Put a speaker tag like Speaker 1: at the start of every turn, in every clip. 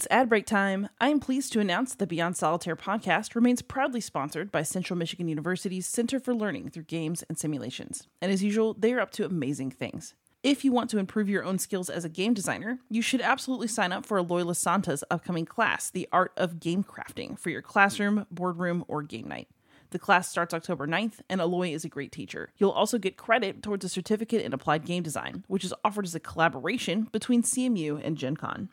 Speaker 1: It's ad break time. I am pleased to announce the Beyond Solitaire podcast remains proudly sponsored by Central Michigan University's Center for Learning Through Games and Simulations. And as usual, they are up to amazing things. If you want to improve your own skills as a game designer, you should absolutely sign up for Aloy Santa's upcoming class, The Art of Game Crafting, for your classroom, boardroom, or game night. The class starts October 9th, and Aloy is a great teacher. You'll also get credit towards a certificate in applied game design, which is offered as a collaboration between CMU and Gen Con.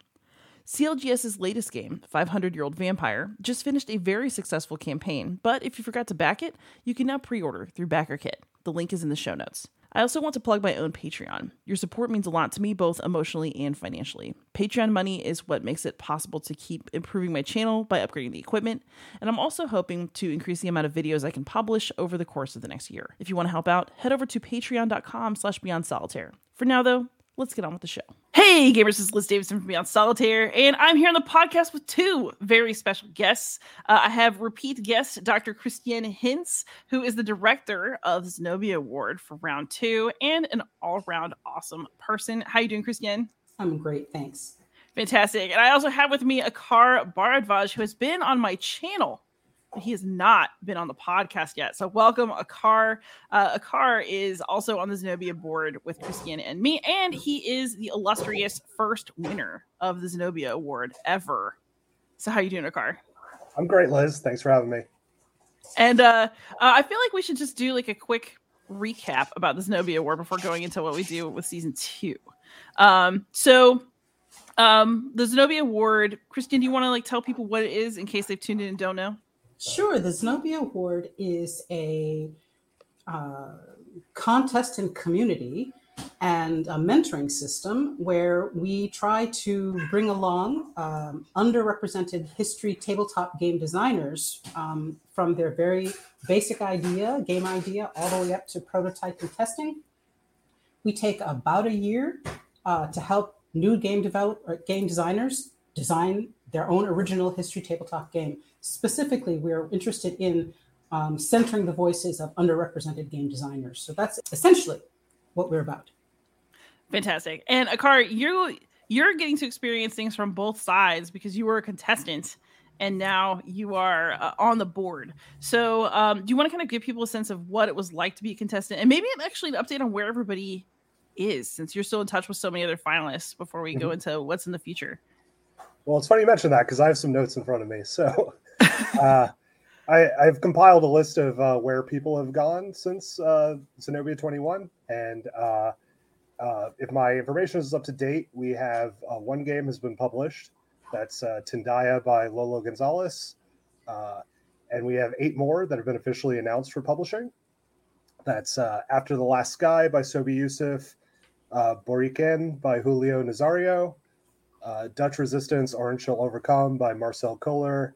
Speaker 1: CLGS's latest game, 500 Year Old Vampire, just finished a very successful campaign, but if you forgot to back it, you can now pre order through BackerKit. The link is in the show notes. I also want to plug my own Patreon. Your support means a lot to me, both emotionally and financially. Patreon money is what makes it possible to keep improving my channel by upgrading the equipment, and I'm also hoping to increase the amount of videos I can publish over the course of the next year. If you want to help out, head over to patreon.com slash beyond solitaire. For now, though, let's get on with the show. Hey, gamers, this is Liz Davidson from Beyond Solitaire, and I'm here on the podcast with two very special guests. Uh, I have repeat guest Dr. Christienne Hinz, who is the director of the Zenobia Award for round two and an all-around awesome person. How are you doing, Christienne?
Speaker 2: I'm great, thanks.
Speaker 1: Fantastic. And I also have with me Akar Bharadvaj, who has been on my channel he has not been on the podcast yet. So welcome, Akar. Uh, Akar is also on the Zenobia board with Christienne and me, and he is the illustrious first winner of the Zenobia Award ever. So how you doing, Akar?
Speaker 3: I'm great, Liz. Thanks for having me.
Speaker 1: And uh, uh, I feel like we should just do like a quick recap about the Zenobia Award before going into what we do with season two. Um, so um, the Zenobia Award, Christienne, do you want to like tell people what it is in case they've tuned in and don't know?
Speaker 2: Sure. The Zenobia Award is a uh, contest and community and a mentoring system where we try to bring along um, underrepresented history tabletop game designers um, from their very basic idea, game idea, all the way up to prototype and testing. We take about a year uh, to help new game develop game designers design their own original history tabletop game. Specifically, we're interested in um, centering the voices of underrepresented game designers. So that's essentially what we're about.
Speaker 1: Fantastic. And Akar, you you're getting to experience things from both sides because you were a contestant and now you are uh, on the board. So, um, do you want to kind of give people a sense of what it was like to be a contestant, and maybe actually an update on where everybody is, since you're still in touch with so many other finalists before we mm-hmm. go into what's in the future?
Speaker 3: Well, it's funny you mentioned that because I have some notes in front of me. So, uh, I, have compiled a list of uh, where people have gone since uh, Zenobia 21, and uh, uh, if my information is up to date, we have uh, one game has been published. That's uh, Tindaya by Lolo Gonzalez, and we have eight more that have been officially announced for publishing. That's After the Last Sky by Sobi Yusuf, Boriken by Julio Nazario, Dutch Resistance Orange Shall Overcome by Marcel Kohler,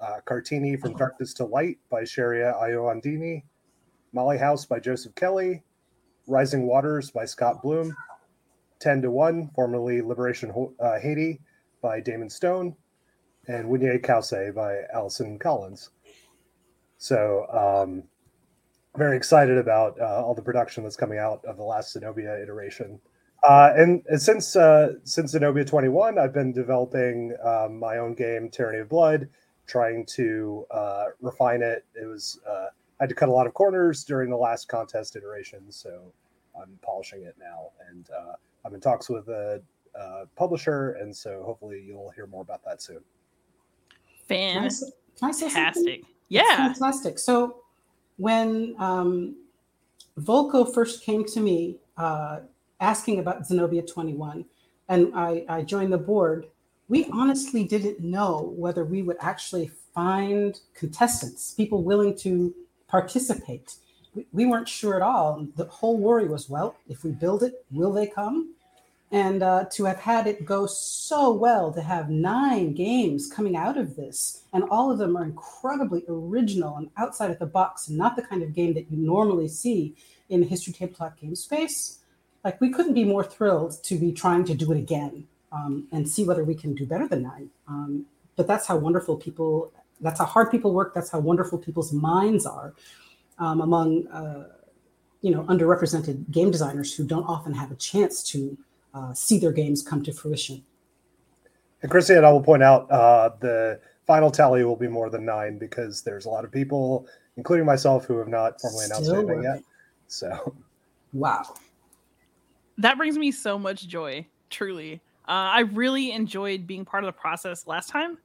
Speaker 3: uh, Kartini from Darkness to Light by Sheria Ioandini, Molly House by Joseph Kelly, Rising Waters by Scott Bloom, 10 to 1, formerly Liberation uh, Haiti by Damon Stone, and Wunye Kause by Allison Collins. So, um, very excited about uh, all the production that's coming out of the last Zenobia iteration. Uh, and, and, since uh, since Zenobia 21, I've been developing um, my own game, Tyranny of Blood, trying to uh, refine it. It was uh, I had to cut a lot of corners during the last contest iteration, so I'm polishing it now, and uh, I'm in talks with a, a, publisher, and so hopefully you'll hear more about that soon.
Speaker 1: Fantastic! Yeah,
Speaker 2: fantastic. So when um, Volko first came to me uh, asking about Zenobia 21, and I, I joined the board we honestly didn't know whether we would actually find contestants, people willing to participate. We, weren't sure at all. The whole worry was, well, if we build it, will they come? And uh, to have had it go so well, to have nine games coming out of this, and all of them are incredibly original and outside of the box, and not the kind of game that you normally see in the history tabletop game space. Like, we couldn't be more thrilled to be trying to do it again um, and see whether we can do better than nine. Um, but that's how wonderful people, that's how hard people work. That's how wonderful people's minds are um, among, uh, you know, underrepresented game designers who don't often have a chance to uh, see their games come to fruition.
Speaker 3: And Chrissy and I will point out uh, the final tally will be more than nine because there's a lot of people, including myself, who have not formally announced
Speaker 2: Still
Speaker 3: anything
Speaker 2: working.
Speaker 3: yet. So
Speaker 2: Wow.
Speaker 1: That brings me so much joy, truly. Uh, I really enjoyed being part of the process last time.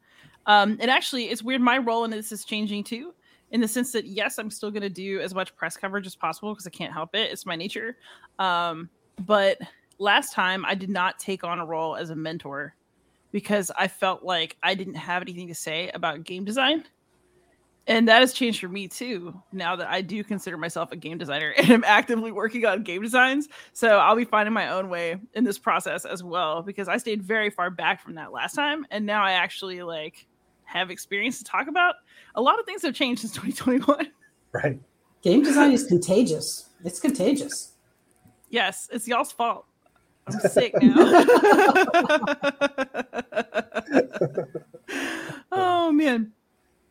Speaker 1: Um, and actually, it's weird. My role in this is changing too, in the sense that yes, I'm still going to do as much press coverage as possible because I can't help it. It's my nature. Um, but last time, I did not take on a role as a mentor because I felt like I didn't have anything to say about game design. And that has changed for me too. Now that I do consider myself a game designer and I'm actively working on game designs, so I'll be finding my own way in this process as well because I stayed very far back from that last time, and now I actually like have experience to talk about. A lot of things have changed since 2021.
Speaker 3: right.
Speaker 2: Game design is contagious. It's contagious.
Speaker 1: yes, it's y'all's fault. I'm sick now. oh man.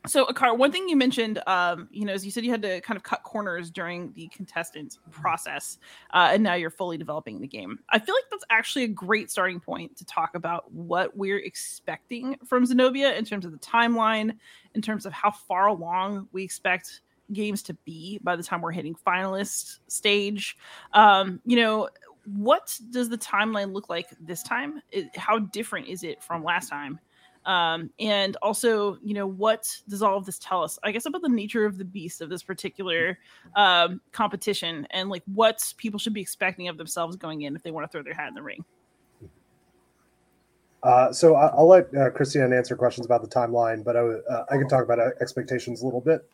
Speaker 1: So, Akar, one thing you mentioned, um, you know, is you said you had to kind of cut corners during the contestant process, uh, and now you're fully developing the game. I feel like that's actually a great starting point to talk about what we're expecting from Zenobia in terms of the timeline, in terms of how far along we expect games to be by the time we're hitting finalist stage. Um, you know, what does the timeline look like this time? It, how different is it from last time? Um, and also, you know, what does all of this tell us? I guess about the nature of the beast of this particular um, competition and like what people should be expecting of themselves going in if they want to throw their hat in the ring.
Speaker 3: Uh, so I- I'll let uh, Christienne answer questions about the timeline, but I, uh, I can talk about uh, expectations a little bit.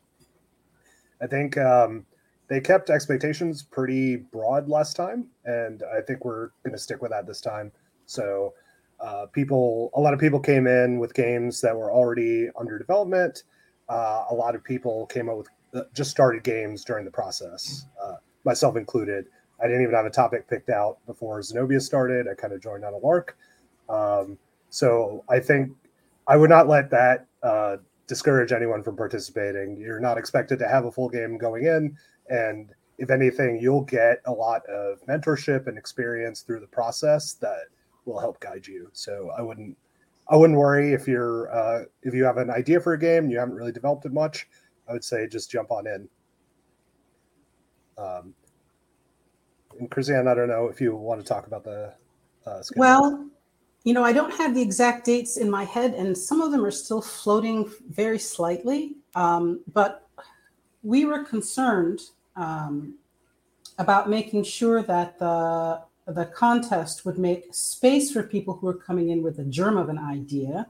Speaker 3: I think um, they kept expectations pretty broad last time, and I think we're going to stick with that this time. So uh, people, a lot of people came in with games that were already under development. Uh, a lot of people came up with uh, just started games during the process, uh, myself included. I didn't even have a topic picked out before Zenobia started. I kind of joined on a lark. Um, so I think I would not let that uh, discourage anyone from participating. You're not expected to have a full game going in, and if anything, you'll get a lot of mentorship and experience through the process that will help guide you. So I wouldn't I wouldn't worry if you're uh, if you have an idea for a game you haven't really developed it much. I would say just jump on in. Um, and Christienne, I don't know if you want to talk about the uh, schedule.
Speaker 2: Well, you know, I don't have the exact dates in my head, and some of them are still floating very slightly. Um, but we were concerned um, about making sure that the the contest would make space for people who are coming in with a germ of an idea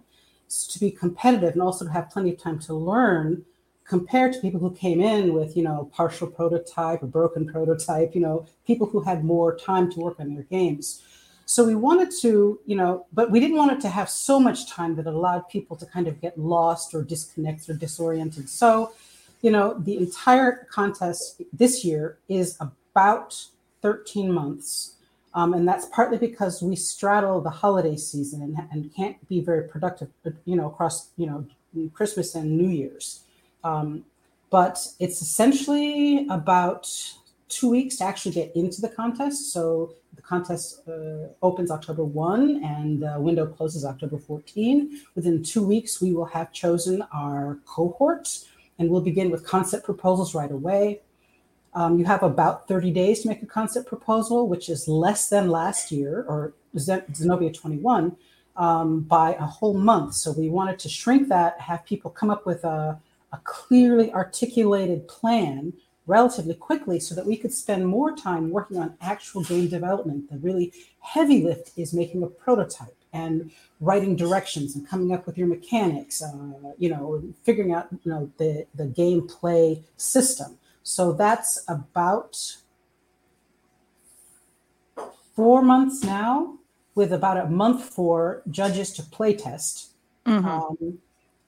Speaker 2: to be competitive and also to have plenty of time to learn compared to people who came in with you know partial prototype or broken prototype you know people who had more time to work on their games. So we wanted to you know but we didn't want it to have so much time that it allowed people to kind of get lost or disconnect or disoriented. So you know the entire contest this year is about 13 months um, and that's partly because we straddle the holiday season and, can't be very productive you know across you know christmas and new year's um, but it's essentially about two weeks to actually get into the contest. So the contest uh, opens October 1 and the window closes October 14. Within two weeks, we will have chosen our cohort and we'll begin with concept proposals right away. Um, you have about 30 days to make a concept proposal, which is less than last year or Zenobia 21 um, by a whole month. So we wanted to shrink that, have people come up with a a clearly articulated plan relatively quickly so that we could spend more time working on actual game development. The really heavy lift is making a prototype and writing directions and coming up with your mechanics, uh, you know, figuring out, you know, the, the gameplay system. So that's about four months now with about a month for judges to play test.
Speaker 1: Mhm.
Speaker 2: Um,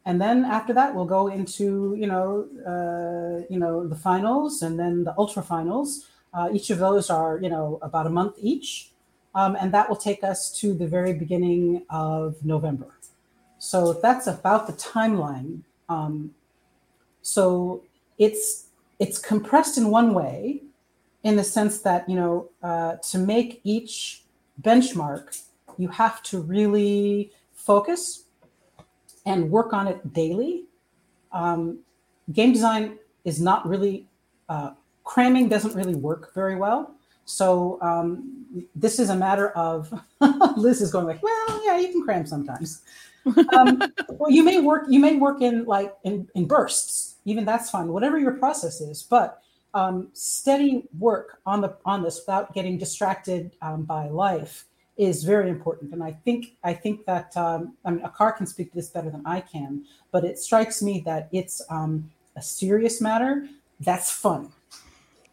Speaker 2: and then after that we'll go into you know uh, you know the finals and then the ultra finals uh, each of those are you know about a month each um, and that will take us to the very beginning of november so that's about the timeline um, so it's it's compressed in one way in the sense that you know uh, to make each benchmark you have to really focus and work on it daily, um, game design is not really uh, cramming doesn't really work very well. So um, this is a matter of Liz is going like, well, yeah, you can cram sometimes. um, well, you may work you may work in like in, in bursts. Even that's fine, whatever your process is. But um, steady work on the on this without getting distracted um, by life is very important. And I think I think that um, I mean, Akar can speak to this better than I can, but it strikes me that it's um, a serious matter that's fun.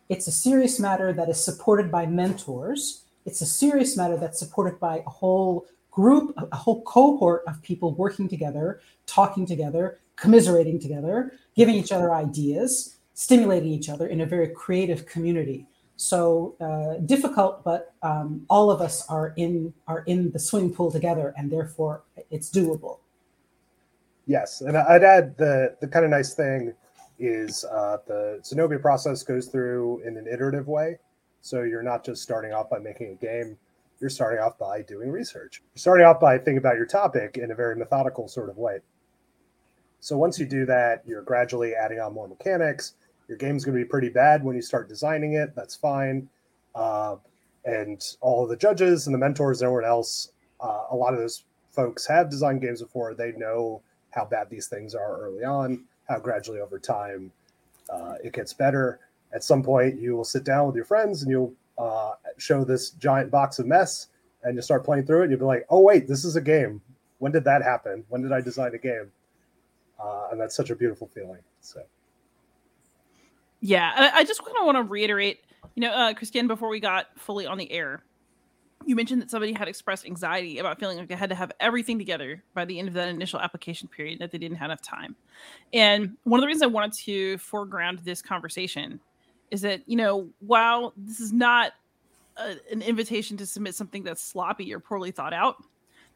Speaker 2: It's a serious matter that is supported by mentors. It's a serious matter that's supported by a whole group, a whole cohort of people working together, talking together, commiserating together, giving each other ideas, stimulating each other in a very creative community. So uh, difficult, but um, all of us are in are in the swimming pool together, and therefore it's doable.
Speaker 3: Yes, and I'd add the the kind of nice thing is uh, the Zenobia process goes through in an iterative way. So you're not just starting off by making a game, you're starting off by doing research. You're starting off by thinking about your topic in a very methodical sort of way. So once you do that, you're gradually adding on more mechanics. Your game's going to be pretty bad when you start designing it. That's fine. Uh, and all of the judges and the mentors and everyone else, uh, a lot of those folks have designed games before. They know how bad these things are early on how gradually over time uh, it gets better. At some point, you will sit down with your friends and you'll uh, show this giant box of mess, and you'll start playing through it. You'll be like, "Oh wait, this is a game. When did that happen? When did I design a game?" Uh, and that's such a beautiful feeling. So,
Speaker 1: yeah, I, just kind of want to reiterate, you know, uh, Christienne, before we got fully on the air, you mentioned that somebody had expressed anxiety about feeling like they had to have everything together by the end of that initial application period that they didn't have enough time and one of the reasons i wanted to foreground this conversation is that you know while this is not a, an invitation to submit something that's sloppy or poorly thought out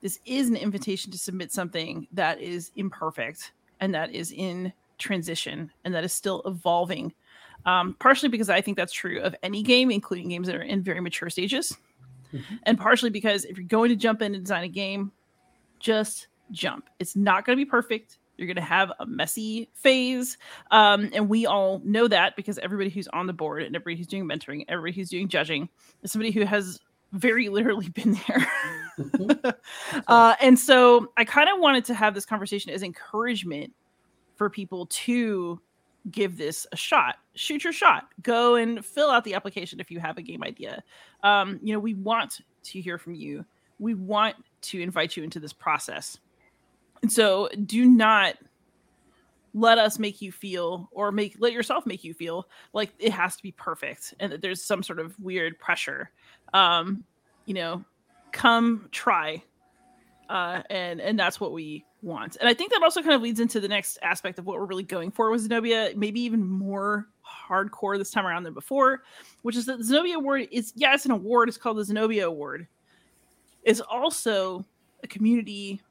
Speaker 1: this is an invitation to submit something that is imperfect and that is in transition and that is still evolving um, partially because i think that's true of any game including games that are in very mature stages mm-hmm. and partially because if you're going to jump in and design a game, just jump. It's not going to be perfect. You're going to have a messy phase. Um, and we all know that because everybody who's on the board and everybody who's doing mentoring, everybody who's doing judging is somebody who has very literally been there. mm-hmm. uh, and so I kind of wanted to have this conversation as encouragement for people to give this a shot. Shoot your shot. Go and fill out the application if you have a game idea. Um, you know, we want to hear from you. We want to invite you into this process. And so do not let us make you feel or make let yourself make you feel like it has to be perfect and that there's some sort of weird pressure. Um, you know, come try. Uh, and and that's what we want. And I think that also kind of leads into the next aspect of what we're really going for with Zenobia, maybe even more hardcore this time around than before, which is that the Zenobia Award is, yeah, it's an award. It's called the Zenobia Award. It's also a community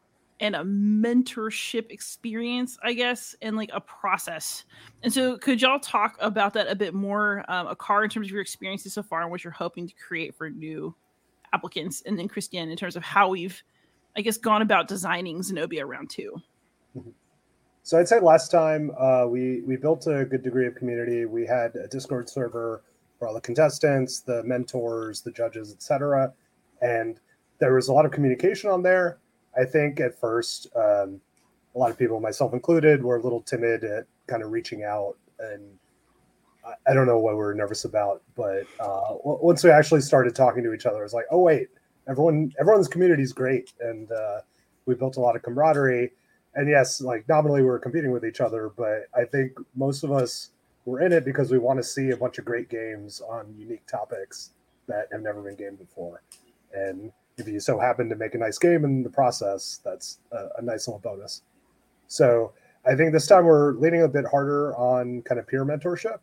Speaker 1: and a mentorship experience, I guess, and like a process. And so, could y'all talk about that a bit more, um, Akar in terms of your experiences so far and what you're hoping to create for new applicants, and then Christienne in terms of how we've I guess, gone about designing Zenobia round 2
Speaker 3: mm-hmm. So I'd say last time uh, we we built a good degree of community. We had a Discord server for all the contestants, the mentors, the judges, etc. And there was a lot of communication on there. I think at first, um, a lot of people, myself included, were a little timid at kind of reaching out, and I, I don't know what we were nervous about. But uh, once we actually started talking to each other, it was like, oh wait, everyone everyone's community is great, and uh, we built a lot of camaraderie. And yes, like nominally we are competing with each other, but I think most of us were in it because we want to see a bunch of great games on unique topics that have never been gamed before. And if you so happen to make a nice game in the process, that's a, a nice little bonus. So I think this time we're leaning a bit harder on kind of peer mentorship.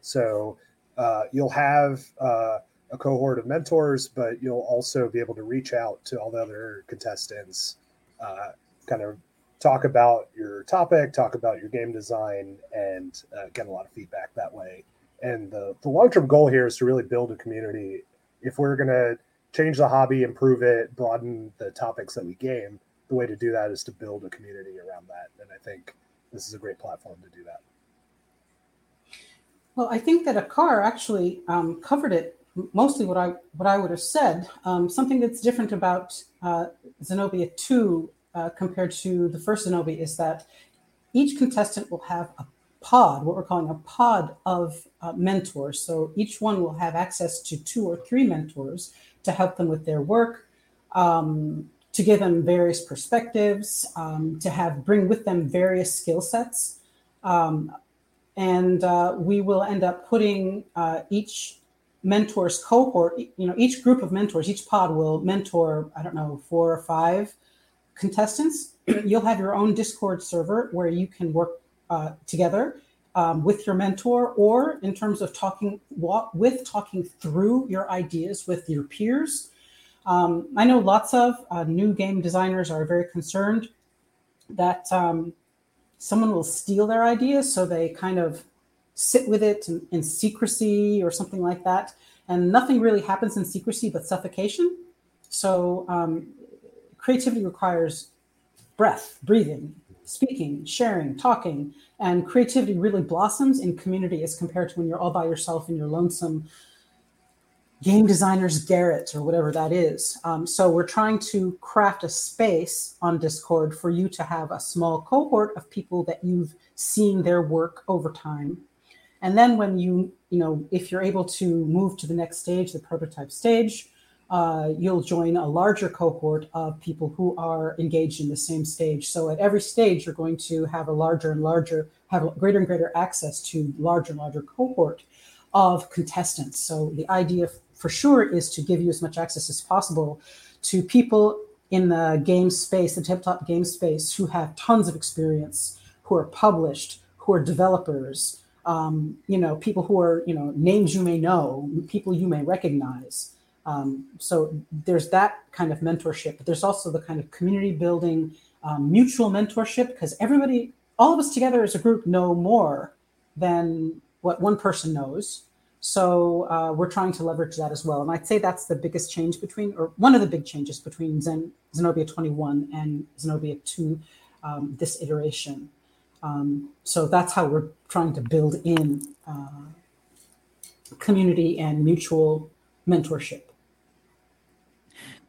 Speaker 3: So uh, you'll have uh, a cohort of mentors, but you'll also be able to reach out to all the other contestants, uh, kind of talk about your topic, talk about your game design, and uh, get a lot of feedback that way. And the, the long term goal here is to really build a community. If we're going to change the hobby, improve it, broaden the topics that we game, the way to do that is to build a community around that. And I think this is a great platform to do that.
Speaker 2: Well, I think that Akar actually um, covered it mostly what I what I would have said. Um, something that's different about uh, Zenobia 2 uh, compared to the first Zenobia is that each contestant will have a pod, what we're calling a pod of uh, mentors. So each one will have access to two or three mentors to help them with their work, um, to give them various perspectives, um, to have bring with them various skill sets. Um, and uh, we will end up putting uh, each mentor's cohort, you know, each group of mentors, each pod will mentor, I don't know, four or five contestants. You'll have your own Discord server where you can work uh, together um, with your mentor, or in terms of talking with talking through your ideas with your peers. Um, I know lots of uh, new game designers are very concerned that um, someone will steal their ideas, so they kind of sit with it in, in secrecy or something like that. And nothing really happens in secrecy but suffocation. So um, creativity requires breath, breathing, speaking, sharing, talking, and creativity really blossoms in community as compared to when you're all by yourself in your lonesome game designer's garret or whatever that is. Um, so we're trying to craft a space on Discord for you to have a small cohort of people that you've seen their work over time. And then when you, you know, if you're able to move to the next stage, the prototype stage, uh, you'll join a larger cohort of people who are engaged in the same stage. So at every stage, you're going to have a larger and larger, have greater and greater access to larger and larger cohort of contestants. So the idea for sure is to give you as much access as possible to people in the game space, the tabletop game space, who have tons of experience, who are published, who are developers, um, you know, people who are, you know, names you may know, people you may recognize. Um, so there's that kind of mentorship, but there's also the kind of community building, um, mutual mentorship, because everybody, all of us together as a group know more than what one person knows. So uh, we're trying to leverage that as well. And I'd say that's the biggest change between, or one of the big changes between Zen, Zenobia 21 and Zenobia 2, um, this iteration. Um, so that's how we're trying to build in uh, community and mutual mentorship.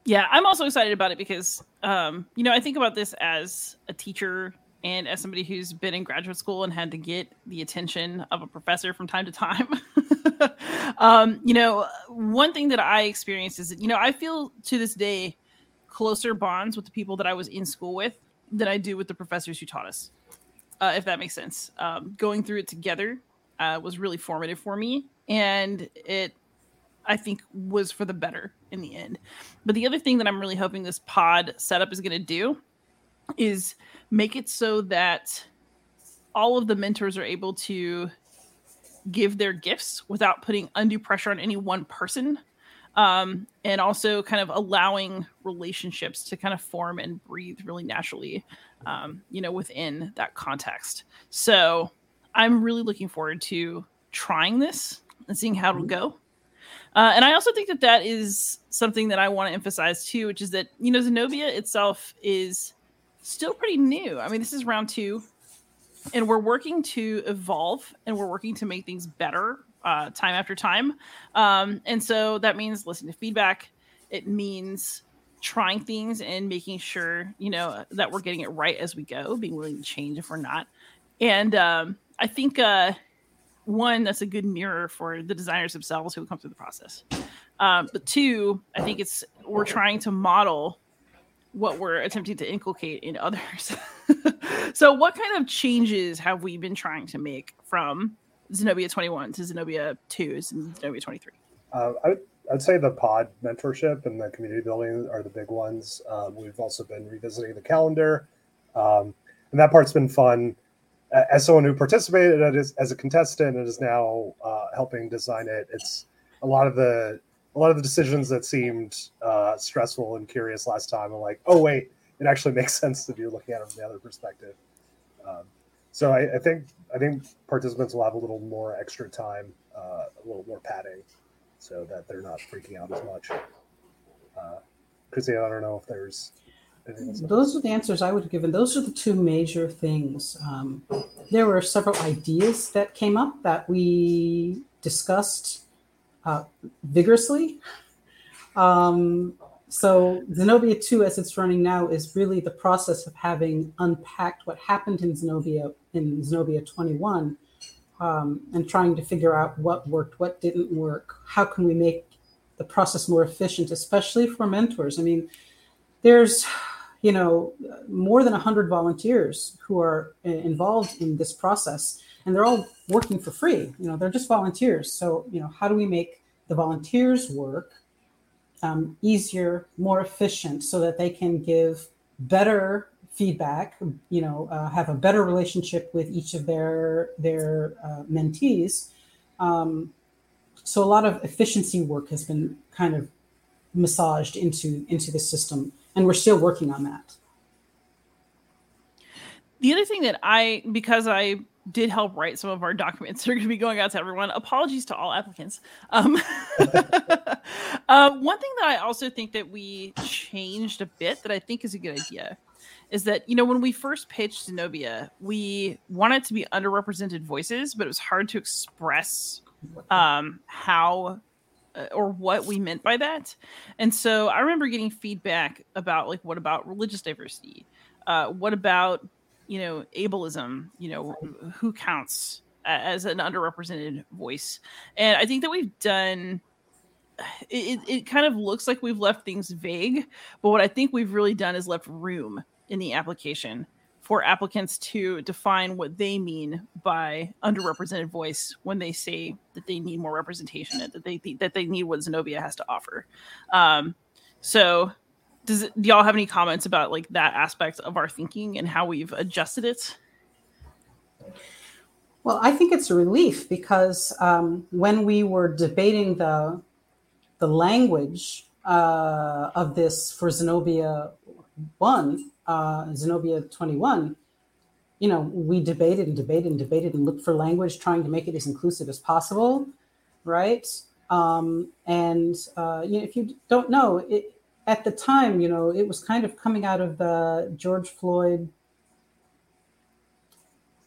Speaker 1: Yeah, I'm also excited about it because, um, you know, I think about this as a teacher and as somebody who's been in graduate school and had to get the attention of a professor from time to time. um, you know, one thing that I experienced is that, you know, I feel to this day closer bonds with the people that I was in school with than I do with the professors who taught us, uh, if that makes sense. Um, going through it together uh, was really formative for me. And it I think was for the better in the end. But the other thing that I'm really hoping this pod setup is going to do is make it so that all of the mentors are able to give their gifts without putting undue pressure on any one person um, and also kind of allowing relationships to kind of form and breathe really naturally um, you know within that context. So i'm really looking forward to trying this and seeing how it'll go uh, and I also think that that is something that I want to emphasize too, which is that you know Zenobia itself is still pretty new. I mean, this is round two, and we're working to evolve and we're working to make things better uh, time after time. Um, and so that means listening to feedback. It means trying things and making sure you know that we're getting it right as we go, being willing to change if we're not. And um, I think uh, one that's a good mirror for the designers themselves who come through the process. Um, but two i think it's we're trying to model what we're attempting to inculcate in others. So what kind of changes have we been trying to make from zenobia 21 to zenobia 2 and zenobia 23
Speaker 3: uh, I, would say the pod mentorship and the community building are the big ones. Um, we've also been revisiting the calendar. Um, and that part's been fun as someone who participated as, as a contestant and is now uh, helping design it, it's a lot of the a lot of the decisions that seemed uh, stressful and curious last time. I'm like, oh wait, it actually makes sense if you're looking at it from the other perspective. Um, so I, I, think I think participants will have a little more extra time, uh, a little more padding, so that they're not freaking out as much. Uh, Chrissy, I don't know if there's
Speaker 2: those are the answers I would have given. those are the two major things. Um, there were several ideas that came up that we discussed uh, vigorously. Um, so Zenobia 2, as it's running now, is really the process of having unpacked what happened in Zenobia in Zenobia 21 um, and trying to figure out what worked, what didn't work, how can we make the process more efficient, especially for mentors. I mean, there's you know more than 100 volunteers who are involved in this process and they're all working for free. You know they're just volunteers. So you know how do we make the volunteers work um, easier more efficient so that they can give better feedback you know uh, have a better relationship with each of their their uh, mentees? Um, so a lot of efficiency work has been kind of massaged into into the system and we're still working on that.
Speaker 1: The other thing that i because i did help write some of our documents that are going to be going out to everyone apologies to all applicants. Um, uh, one thing that i also think that we changed a bit that i think is a good idea is that you know when we first pitched zenobia we wanted to be underrepresented voices but it was hard to express um, how or what we meant by that. And so I remember getting feedback about like, what about religious diversity? Uh, what about you know ableism? You know, who counts as an underrepresented voice? And I think that we've done. It, it kind of looks like we've left things vague, but what I think we've really done is left room in the application for applicants to define what they mean by underrepresented voice when they say that they need more representation and that they that they need what Zenobia has to offer. Um, so, does it, do y'all have any comments about like that aspect of our thinking and how we've adjusted it?
Speaker 2: Well, I think it's a relief because um, when we were debating the the language uh, of this for Zenobia one, uh, Zenobia 21, you know, we debated and debated and debated and looked for language, trying to make it as inclusive as possible, right? Um, and uh, you know, if you don't know, it, at the time, you know, it was kind of coming out of the George Floyd,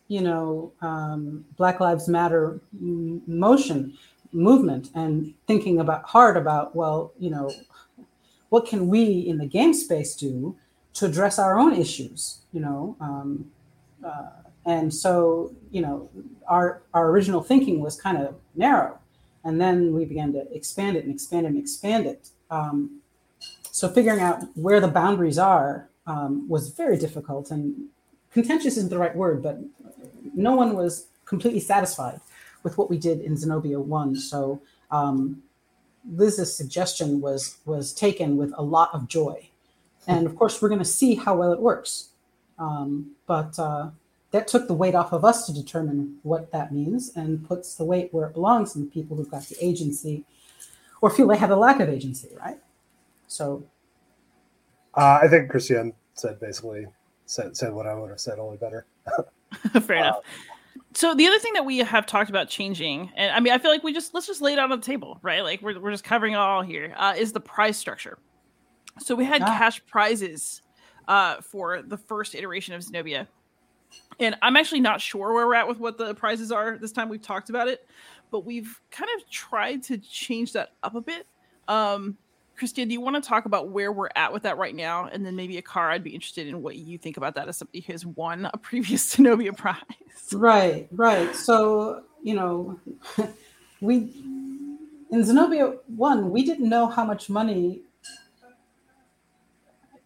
Speaker 2: you know, um, Black Lives Matter motion movement, and thinking about hard about, well, you know, what can we in the game space do to address our own issues, you know. Um, uh, and so, you know, our our original thinking was kind of narrow, and then we began to expand it and expand it and expand it. Um, so figuring out where the boundaries are um, was very difficult and contentious isn't the right word, but no one was completely satisfied with what we did in Zenobia one. So um, Liz's suggestion was was taken with a lot of joy and of course, we're going to see how well it works. Um, but uh, that took the weight off of us to determine what that means and puts the weight where it belongs in the people who've got the agency or feel they have a lack of agency, right? So.
Speaker 3: Uh, I think Christienne said basically said, said what I would have said, only better.
Speaker 1: Fair enough. So the other thing that we have talked about changing, and I mean, I feel like we just let's just lay it out on the table, right? Like we're, we're just covering it all here. Uh, is the prize structure. So we had cash prizes uh, for the first iteration of Zenobia. And I'm actually not sure where we're at with what the prizes are this time we've talked about it, but we've kind of tried to change that up a bit. Um, Christienne, do you want to talk about where we're at with that right now? And then maybe Akar, I'd be interested in what you think about that as somebody who has won a previous Zenobia prize.
Speaker 2: Right, right. So, you know, we in Zenobia 1, we didn't know how much money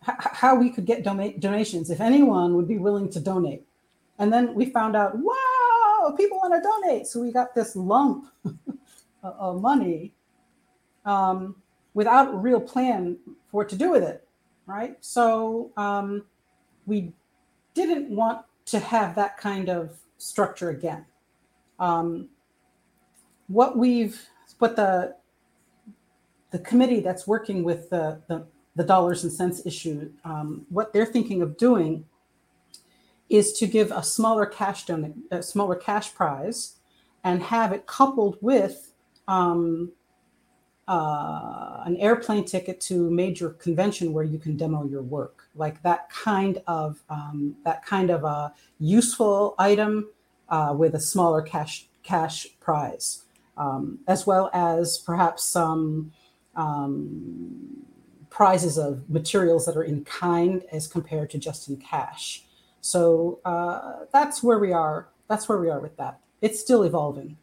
Speaker 2: how we could get donations if anyone would be willing to donate. And then we found out, wow, people want to donate. So we got this lump of money um, without a real plan for what to do with it, right? So um, we didn't want to have that kind of structure again. Um, what we've, what the the committee that's working with the, the the dollars and cents issue, um, what they're thinking of doing is to give a smaller cash donate, a smaller cash prize, and have it coupled with um, uh, an airplane ticket to major convention where you can demo your work, like that kind of um, that kind of a useful item uh, with a smaller cash cash prize, um, as well as perhaps some um, prizes of materials that are in kind as compared to just in cash. So uh, that's where we are. That's where we are with that. It's still evolving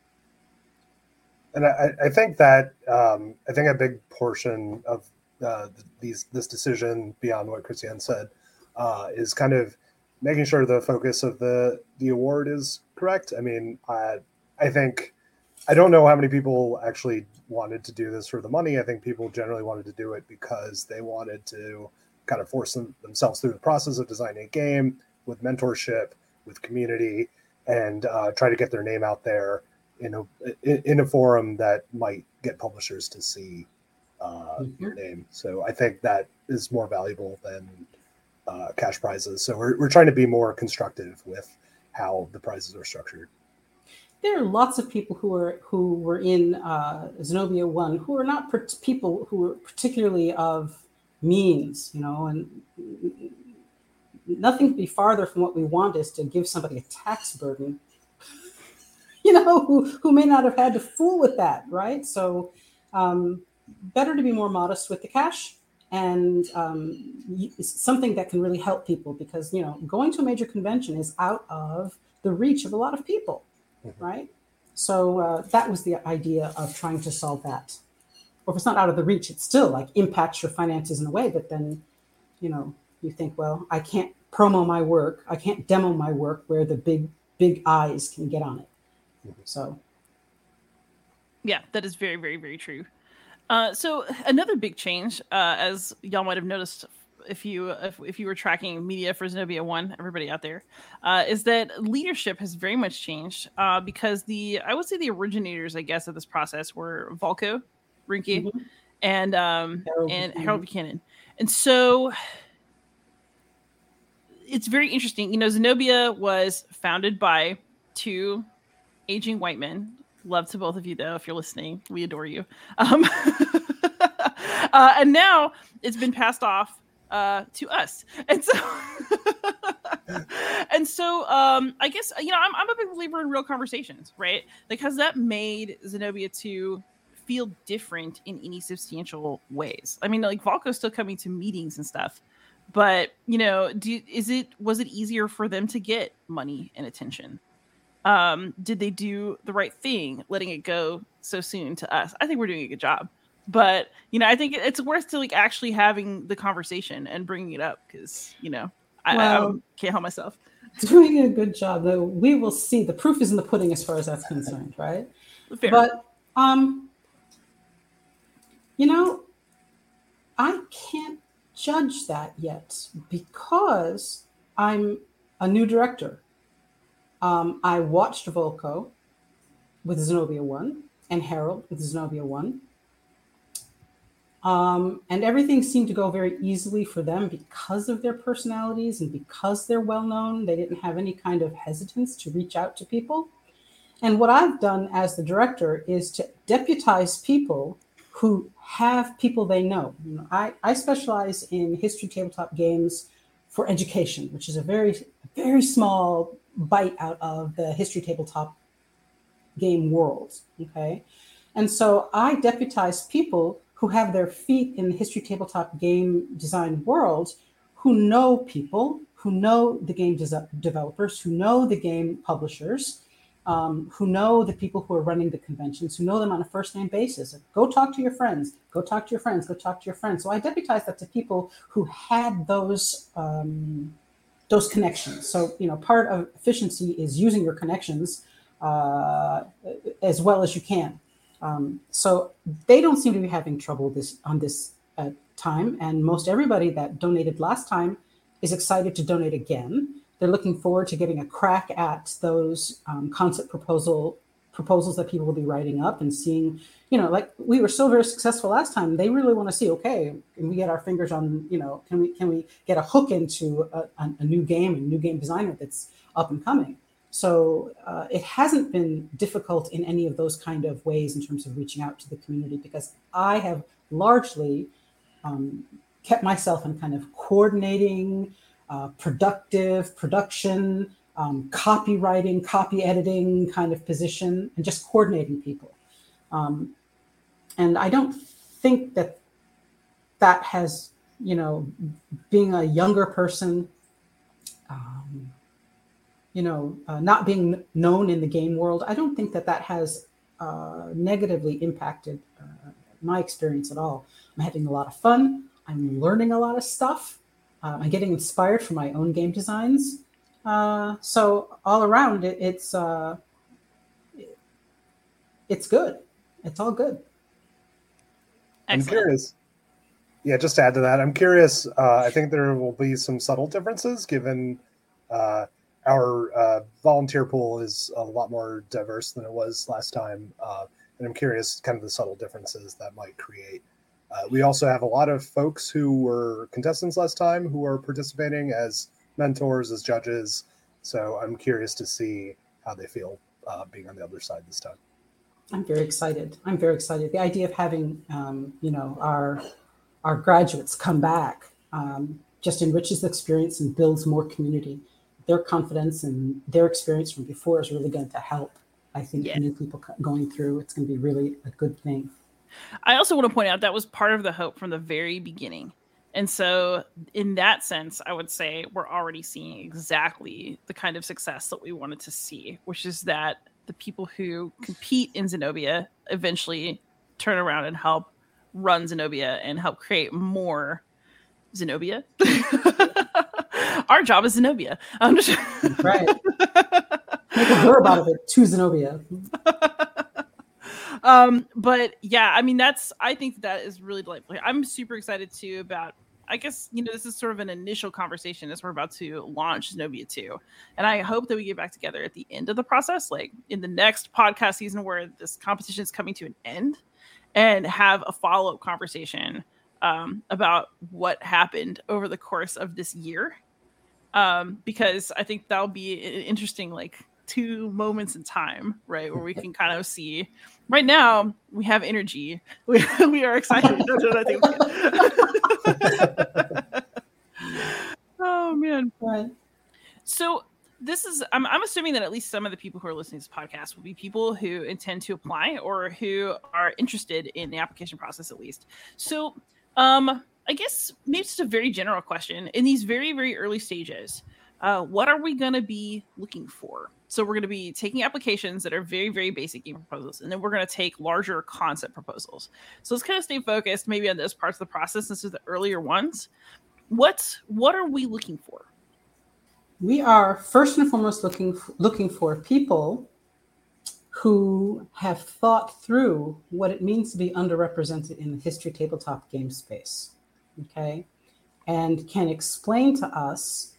Speaker 3: and I, I, think that um, I think a big portion of uh, these this decision, beyond what Christienne said, uh, is kind of making sure the focus of the the award is correct. I mean, I, I think I don't know how many people actually wanted to do this for the money. I think people generally wanted to do it because they wanted to kind of force them, themselves through the process of designing a game with mentorship, with community, and uh, try to get their name out there in a in a forum that might get publishers to see uh, mm-hmm. your name. So I think that is more valuable than uh, cash prizes. So we're we're trying to be more constructive with how the prizes are structured.
Speaker 2: There are lots of people who are who were in uh, Zenobia One who are not per- people who are particularly of means, you know, and nothing could be farther from what we want is to give somebody a tax burden you know, who, who may not have had to fool with that, right? So, um, better to be more modest with the cash and um, something that can really help people because, you know, going to a major convention is out of the reach of a lot of people, mm-hmm. right? So, uh, that was the idea of trying to solve that. Or if it's not out of the reach, it still like impacts your finances in a way, but then, you know, you think, well, I can't promo my work, I can't demo my work where the big, big eyes can get on it. So,
Speaker 1: yeah, that is very, very, very true. Uh, so another big change, uh, as y'all might have noticed if you if, if you were tracking media for Zenobia One, everybody out there, uh, is that leadership has very much changed uh, because the I would say the originators, I guess, of this process were Volko, Ruhnke, mm-hmm. and um, Harold and Buchanan. Harold Buchanan, and so it's very interesting. You know, Zenobia was founded by two aging white men. Love to both of you, though, if you're listening. We adore you. Um, uh, and now it's been passed off uh, to us. And so, and so, um, I guess you know, I'm, I'm a big believer in real conversations, right? Like, has that made Zenobia 2 feel different in any substantial ways? I mean, like Volko's still coming to meetings and stuff, but you know, do is it was it easier for them to get money and attention? um, did they do the right thing letting it go so soon to us? I think we're doing a good job. But you know, I think it's worth to like actually having the conversation and bringing it up because you know I, well, I, can't help myself.
Speaker 2: Doing a good job, though. We will see. The proof is in the pudding, as far as that's concerned, right? Fair. But um, you know, I can't judge that yet because I'm a new director. Um, I watched Volko with zenobia 1 and Harold with zenobia 1. Um, and everything seemed to go very easily for them because of their personalities and because they're well known. They didn't have any kind of hesitance to reach out to people. And what I've done as the director is to deputize people who have people they know. You know I, I specialize in history tabletop games for education, which is a very, very small bite out of the history tabletop game world. Okay. And so I deputize people who have their feet in the history tabletop game design world who know people, who know the game des- developers, who know the game publishers, um, who know the people who are running the conventions, who know them on a first name basis. Go talk to your friends, go talk to your friends, go talk to your friends. So I deputize that to people who had those um, those connections. So, you know, part of efficiency is using your connections uh, as well as you can. Um, so they don't seem to be having trouble this on this uh, time, and most everybody that donated last time is excited to donate again. They're looking forward to getting a crack at those um, concept proposal proposals that people will be writing up and seeing you know like we were so very successful last time they really want to see okay can we get our fingers on you know can we can we get a hook into a, a new game and new game designer that's up and coming So uh, it hasn't been difficult in any of those kind of ways in terms of reaching out to the community because I have largely um, kept myself in kind of coordinating, uh, productive production, um, copywriting, copy editing kind of position, and just coordinating people. Um, and I don't think that that has, you know, being a younger person, um, you know, uh, not being known in the game world, I don't think that that has uh, negatively impacted uh, my experience at all. I'm having a lot of fun. I'm learning a lot of stuff. Uh, I'm getting inspired from my own game designs. Uh, so all around, it, it's uh, it's good. It's all good.
Speaker 3: I'm curious. Yeah, just to add to that, I'm curious. Uh, I think there will be some subtle differences given uh, our uh, volunteer pool is a lot more diverse than it was last time. Uh, and I'm curious, kind of the subtle differences that might create. Uh, we also have a lot of folks who were contestants last time who are participating as mentors, as judges. So I'm curious to see how they feel uh, being on the other side this time.
Speaker 2: I'm very excited. I'm very excited. The idea of having, um, you know, our our graduates come back um, just enriches the experience and builds more community. Their confidence and their experience from before is really going to help. I think yeah. new people going through. It's going to be really a good thing.
Speaker 1: I also want to point out that was part of the hope from the very beginning. And so, in that sense, I would say we're already seeing exactly the kind of success that we wanted to see, which is that the people who compete in Zenobia eventually turn around and help run Zenobia and help create more Zenobia. Our job is Zenobia. I'm just right.
Speaker 2: Make a verb out of it to Zenobia.
Speaker 1: um, but yeah, I mean that's I think that is really delightful. I'm super excited too about I guess you know this is sort of an initial conversation as we're about to launch Zenobia 2. And I hope that we get back together at the end of the process, like in the next podcast season where this competition is coming to an end, and have a follow-up conversation um, about what happened over the course of this year. Um, because I think that'll be interesting, like two moments in time, right, where we can kind of see. Right now, we have energy. We, we are excited. I think. oh man. Right. So this is I'm, I'm assuming that at least some of the people who are listening to this podcast will be people who intend to apply or who are interested in the application process at least. So um I guess maybe it's just a very general question. In these very, very early stages, uh, what are we going to be looking for? So we're going to be taking applications that are very, very basic game proposals, and then we're going to take larger concept proposals. So let's kind of stay focused maybe on those parts of the process instead of the earlier ones. What what are we looking for?
Speaker 2: We are first and foremost looking looking for people who have thought through what it means to be underrepresented in the history tabletop game space. Okay, and can explain to us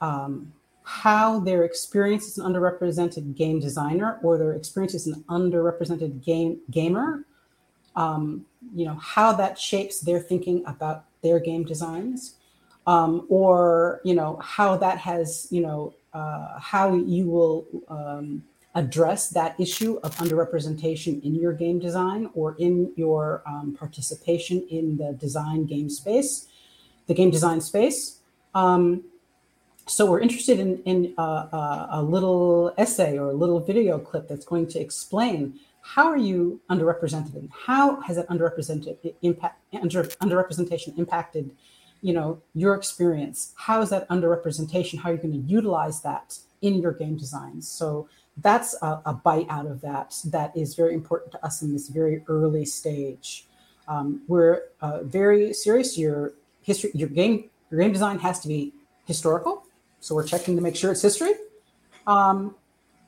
Speaker 2: um, how their experience as an underrepresented game designer or their experience as an underrepresented game gamer, um, you know, how that shapes their thinking about their game designs, um, or you know how that has you know uh, how you will um, address that issue of underrepresentation in your game design or in your um, participation in the design game space, the game design space. Um, so we're interested in, in uh, uh, a little essay or a little video clip that's going to explain how are you underrepresented and how has that underrepresented impact under, underrepresentation impacted you know your experience how is that underrepresentation how are you going to utilize that in your game designs so that's a, a bite out of that that is very important to us in this very early stage um, we're uh, very serious your history your game your game design has to be historical so we're checking to make sure it's history. Um,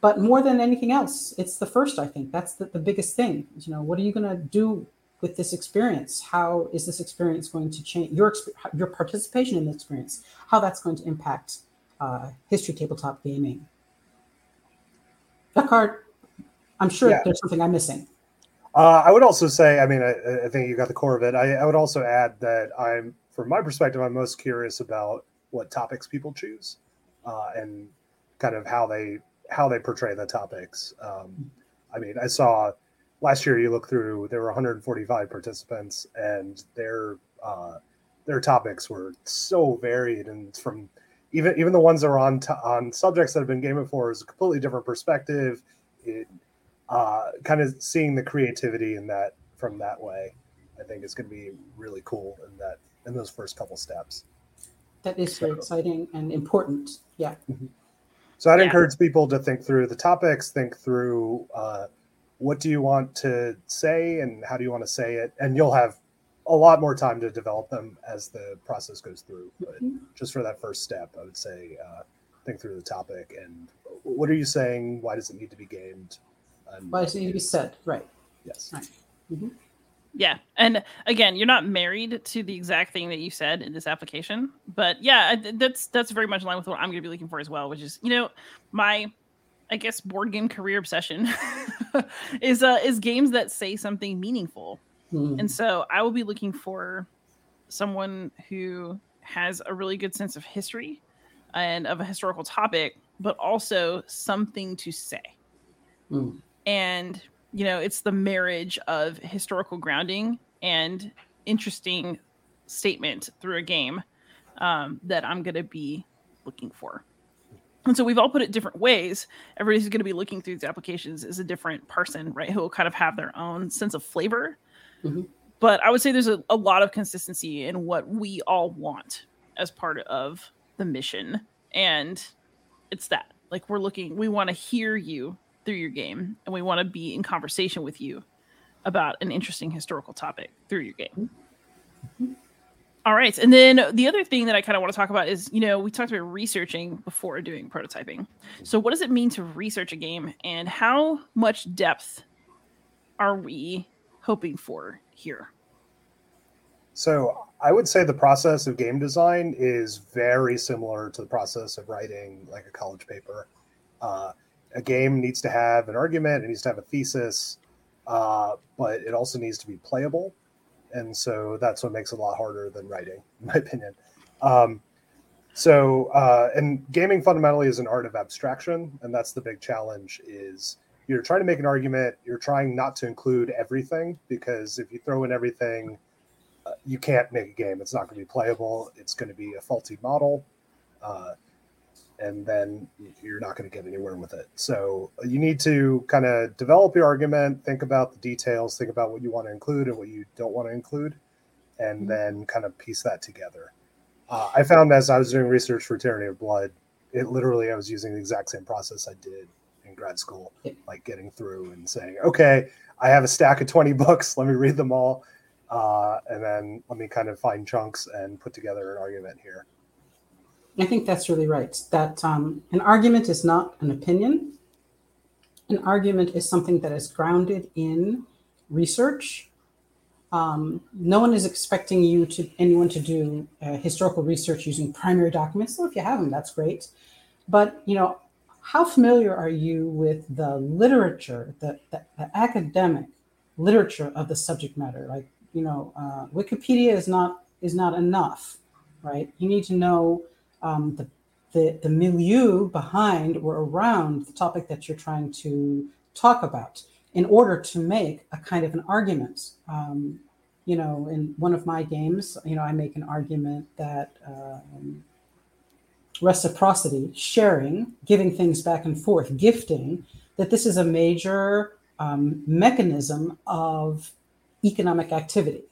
Speaker 2: but more than anything else, it's the first, I think. That's the, the biggest thing. You know, what are you going to do with this experience? How is this experience going to change your, your participation in the experience? How that's going to impact uh, history tabletop gaming? Akar, I'm sure yeah. there's something I'm missing.
Speaker 3: Uh, I would also say, I mean, I, I, think you got the core of it. I, I would also add that I'm, from my perspective, I'm most curious about what topics people choose uh, and kind of how they how they portray the topics. Um, I mean, I saw last year you look through there were 145 participants and their uh, their topics were so varied and from even even the ones that are on t- on subjects that have been game before is a completely different perspective. It uh, kind of seeing the creativity in that from that way, I think is going to be really cool in that in those first couple steps.
Speaker 2: That is very exciting and important. Yeah.
Speaker 3: Mm-hmm. So I'd
Speaker 1: Yeah.
Speaker 3: encourage people to think through the topics, think through uh, what do you want to say and how do you want to say it, and you'll have a lot more time to develop them as the process goes through. But just for that first step, I would say uh, think through the topic and what are you saying? Why does it need to be gamed? And,
Speaker 2: Why does it need to be said? Right.
Speaker 3: Yes. Right.
Speaker 1: Yeah. And again, you're not married to the exact thing that you said in this application, but yeah, that's that's very much in line with what I'm going to be looking for as well, which is, you know, my I guess board game career obsession is uh is games that say something meaningful.
Speaker 2: Hmm.
Speaker 1: And so I will be looking for someone who has a really good sense of history and of a historical topic, but also something to say.
Speaker 2: Hmm.
Speaker 1: And, you know, it's the marriage of historical grounding and interesting statement through a game um, that I'm going to be looking for. And so we've all put it different ways. Everybody who's going to be looking through these applications is a different person, right? Who will kind of have their own sense of flavor.
Speaker 2: Mhm.
Speaker 1: But I would say there's a, a lot of consistency in what we all want as part of the mission. And it's that. Like we're looking, we want to hear you through your game and we want to be in conversation with you about an interesting historical topic through your game. All right. And then the other thing that I kind of want to talk about is, you know, we talked about researching before doing prototyping. So, what does it mean to research a game and how much depth are we hoping for here?
Speaker 3: So I would say the process of game design is very similar to the process of writing like a college paper. Uh, a game needs to have an argument, it needs to have a thesis, uh, but it also needs to be playable. And so that's what makes it a lot harder than writing, in my opinion. Um, so, uh, and gaming fundamentally is an art of abstraction, and that's the big challenge. Is you're trying to make an argument, you're trying not to include everything because if you throw in everything, uh, you can't make a game. It's not going to be playable. It's going to be a faulty model, uh, and then you're not going to get anywhere with it. So you need to kind of develop your argument, think about the details, think about what you want to include and what you don't want to include, and then kind of piece that together. Uh, I found as I was doing research for Tyranny of Blood, it literally I was using the exact same process I did grad school, like getting through and saying, okay, I have a stack of 20 books. Let me read them all. Uh, and then let me kind of find chunks and put together an argument here.
Speaker 2: I think that's really right. That um, an argument is not an opinion. An argument is something that is grounded in research. Um, no one is expecting you to anyone to do uh, historical research using primary documents. So if you have them, that's great. But you know, how familiar are you with the literature, the, the, the academic literature of the subject matter? Like you know, uh, Wikipedia is not is not enough, right? You need to know um, the, the, the milieu behind or around the topic that you're trying to talk about in order to make a kind of an argument. Um, you know, in one of my games, you know, I make an argument that um, reciprocity, sharing, giving things back and forth, gifting, that this is a major um, mechanism of economic activity,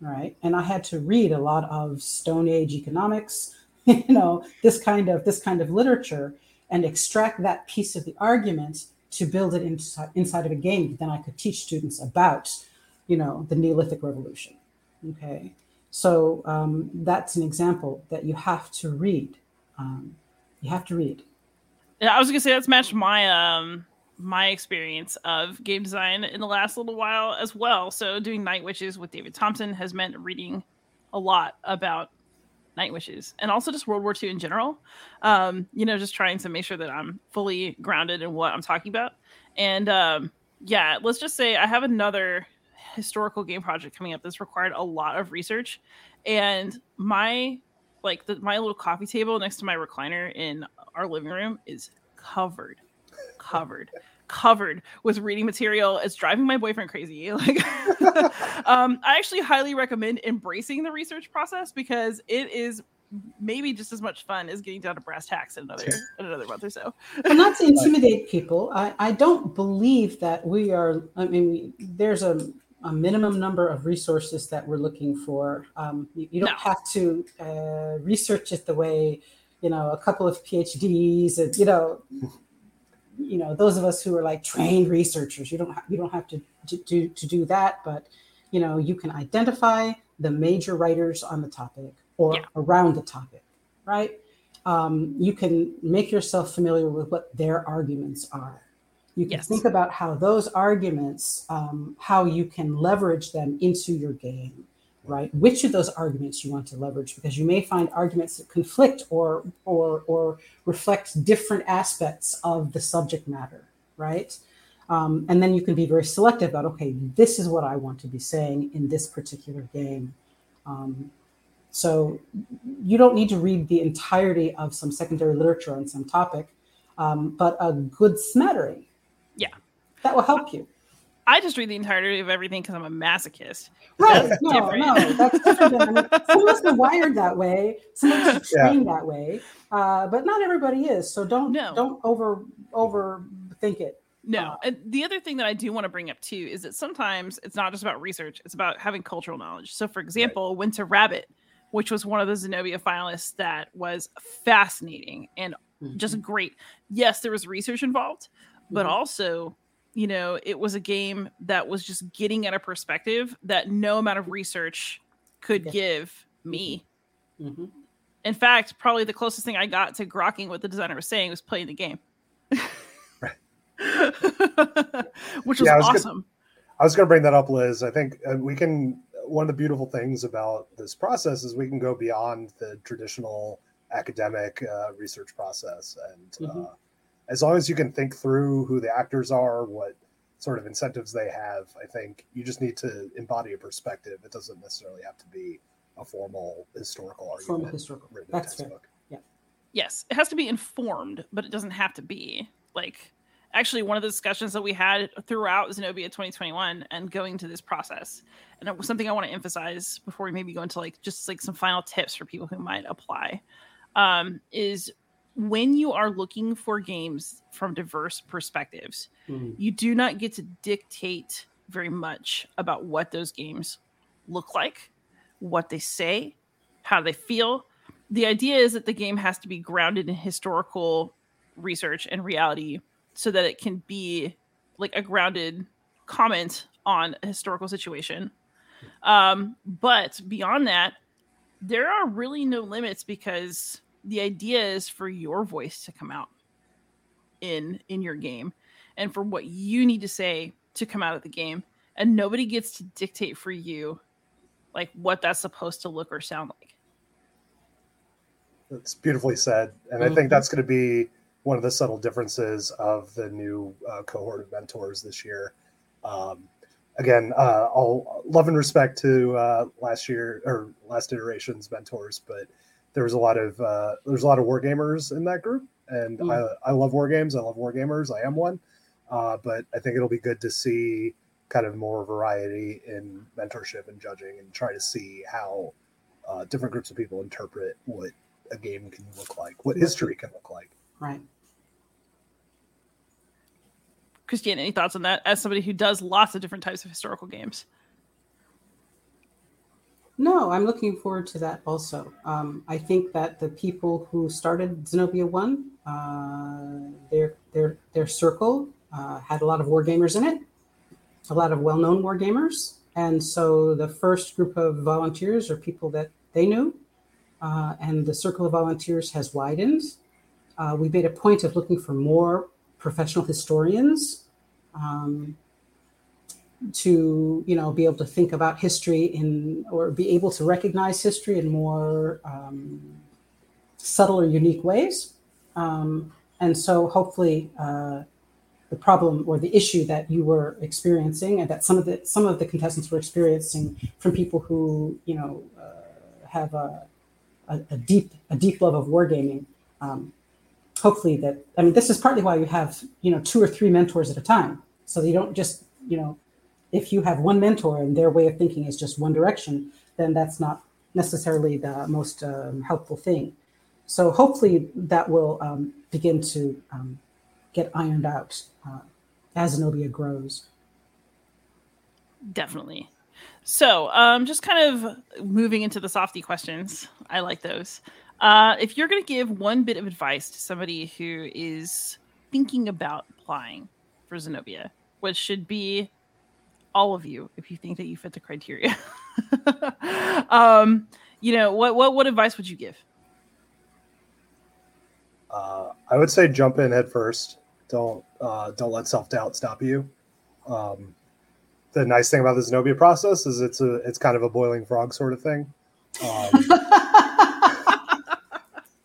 Speaker 2: right? And I had to read a lot of Stone Age economics, you know this kind of this kind of literature and extract that piece of the argument to build it inside, inside of a game then i could teach students about you know the neolithic revolution okay so um, that's an example that you have to read um, you have to read
Speaker 1: Yeah, I was gonna say that's matched my um my experience of game design in the last little while as well. So doing Night Witches with David Thompson has meant reading a lot about Night Witches and also just World War II in general. Um, you know, just trying to make sure that I'm fully grounded in what I'm talking about. And um, yeah, let's just say I have another historical game project coming up that's required a lot of research, and my like the, my little coffee table next to my recliner in our living room is covered covered covered with reading material. It's driving my boyfriend crazy. Like, um, I actually highly recommend embracing the research process because it is maybe just as much fun as getting down to brass tacks in another in another month or so.
Speaker 2: and not to intimidate people, I, I don't believe that we are. I mean, we, there's a, a minimum number of resources that we're looking for. Um, you, you, don't no. have to uh, research it the way you know a couple of PhDs and you know you know those of us who are like trained researchers you don't ha- you don't have to, to to to do that but you know you can identify the major writers on the topic or yeah. around the topic right um, you can make yourself familiar with what their arguments are you can yes. think about how those arguments um, how you can leverage them into your game right? Which of those arguments you want to leverage because you may find arguments that conflict or or or reflect different aspects of the subject matter, right? Um, and then you can be very selective about okay, this is what I want to be saying in this particular game. Um, so you don't need to read the entirety of some secondary literature on some topic, um, but a good smattering.
Speaker 1: Yeah,
Speaker 2: that will help you.
Speaker 1: I just read the entirety of everything because I'm a masochist.
Speaker 2: Right. That's no, different. no, that's different. Than, I mean, some of us are wired that way. Some of us are trained yeah. that way. Uh, but not everybody is. So don't no. don't over overthink it.
Speaker 1: No. Uh, and the other thing that I do want to bring up too is that sometimes it's not just about research, it's about having cultural knowledge. So for example, right. Winter Rabbit, which was one of the Zenobia finalists that was fascinating and mm-hmm. just great. Yes, there was research involved, but mm-hmm. also you know, it was a game that was just getting at a perspective that no amount of research could give me. Mm-hmm. In fact, probably the closest thing I got to grokking what the designer was saying was playing the game. Which was, yeah, was awesome.
Speaker 3: Gonna, I was going to bring that up, Liz. I think uh, we can. One of the beautiful things about this process is we can go beyond the traditional academic uh, research process, and mm-hmm. uh, as long as you can think through who the actors are, what sort of incentives they have, I think you just need to embody a perspective. It doesn't necessarily have to be a formal historical argument. Formal historical. Written That's
Speaker 2: fair. Yeah.
Speaker 1: Yes, it has to be informed, but it doesn't have to be like actually one of the discussions that we had throughout Zenobia 2021 and going to this process. And it was something I want to emphasize before we maybe go into like just like some final tips for people who might apply. Um, is when you are looking for games from diverse perspectives, mm-hmm. you do not get to dictate very much about what those games look like, what they say, how they feel. The idea is that the game has to be grounded in historical research and reality so that it can be like a grounded comment on a historical situation. Um, but beyond that, there are really no limits because the idea is for your voice to come out in in your game and for what you need to say to come out of the game and nobody gets to dictate for you like what that's supposed to look or sound like
Speaker 3: that's beautifully said and mm-hmm. i think mm-hmm. that's going to be one of the subtle differences of the new uh, cohort of mentors this year um, again uh, all love and respect to uh, last year or last iteration's mentors but there was a lot of uh, there's a lot of war gamers in that group, and mm. I, I love war games. I love war gamers. I am one, uh, but I think it'll be good to see kind of more variety in mentorship and judging, and try to see how uh, different groups of people interpret what a game can look like, what history can look like.
Speaker 2: Right.
Speaker 1: Christienne, any thoughts on that? As somebody who does lots of different types of historical games.
Speaker 2: No, I'm looking forward to that also. Um, I think that the people who started Zenobia One, uh, their their their circle uh, had a lot of war gamers in it, a lot of well-known war gamers, and so the first group of volunteers are people that they knew, uh, and the circle of volunteers has widened. Uh, we made a point of looking for more professional historians. Um, to you know be able to think about history in or be able to recognize history in more um, subtle or unique ways. Um, and so hopefully uh, the problem or the issue that you were experiencing and that some of the some of the contestants were experiencing from people who you know uh, have a, a, a, deep a deep love of wargaming um, hopefully that I mean this is partly why you have you know two or three mentors at a time, so you don't just you know if you have one mentor and their way of thinking is just one direction, then that's not necessarily the most um, helpful thing. So hopefully that will um, begin to um, get ironed out uh, as Zenobia grows.
Speaker 1: Definitely. So, um, just kind of moving into the softy questions. I like those. Uh, if you're going to give one bit of advice to somebody who is thinking about applying for Zenobia, which should be all of you, if you think that you fit the criteria, um, you know, what, what, what advice would you give?
Speaker 3: Uh, I would say jump in head first. Don't uh, don't let self doubt stop you. Um, the nice thing about the Zenobia process is it's a it's kind of a boiling frog sort of thing. Um,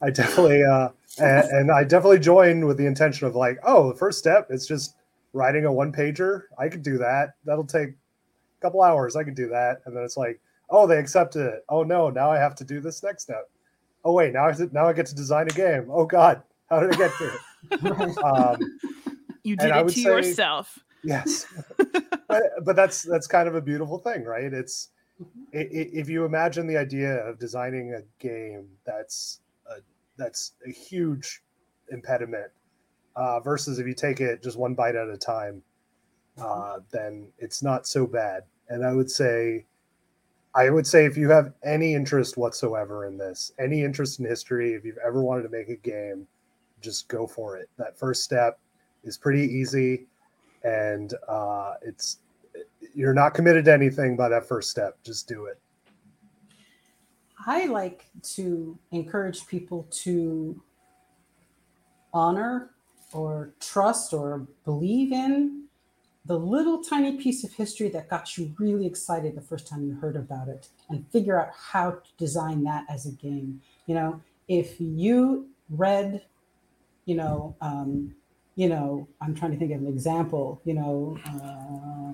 Speaker 3: I definitely uh, and, and, I definitely joined with the intention of like, oh, the first step is just writing a one pager. I could do that. That'll take a couple hours. I could do that. And then it's like, oh, they accepted it. Oh no, now I have to do this next step. Oh wait, now I now I get to design a game. Oh God, how did I get here?
Speaker 1: um, you did it to say, yourself.
Speaker 3: Yes, but, but that's that's kind of a beautiful thing, right? It's if you imagine the idea of designing a game that's a, that's a huge impediment uh, versus if you take it just one bite at a time, uh, then it's not so bad. And I would say, I would say if you have any interest whatsoever in this, any interest in history, if you've ever wanted to make a game, just go for it. That first step is pretty easy, and uh, it's you're not committed to anything by that first step. Just do it.
Speaker 2: I like to encourage people to honor or trust or believe in the little tiny piece of history that got you really excited the first time you heard about it and figure out how to design that as a game. You know, if you read, you know, um, you know, I'm trying to think of an example, you know, uh,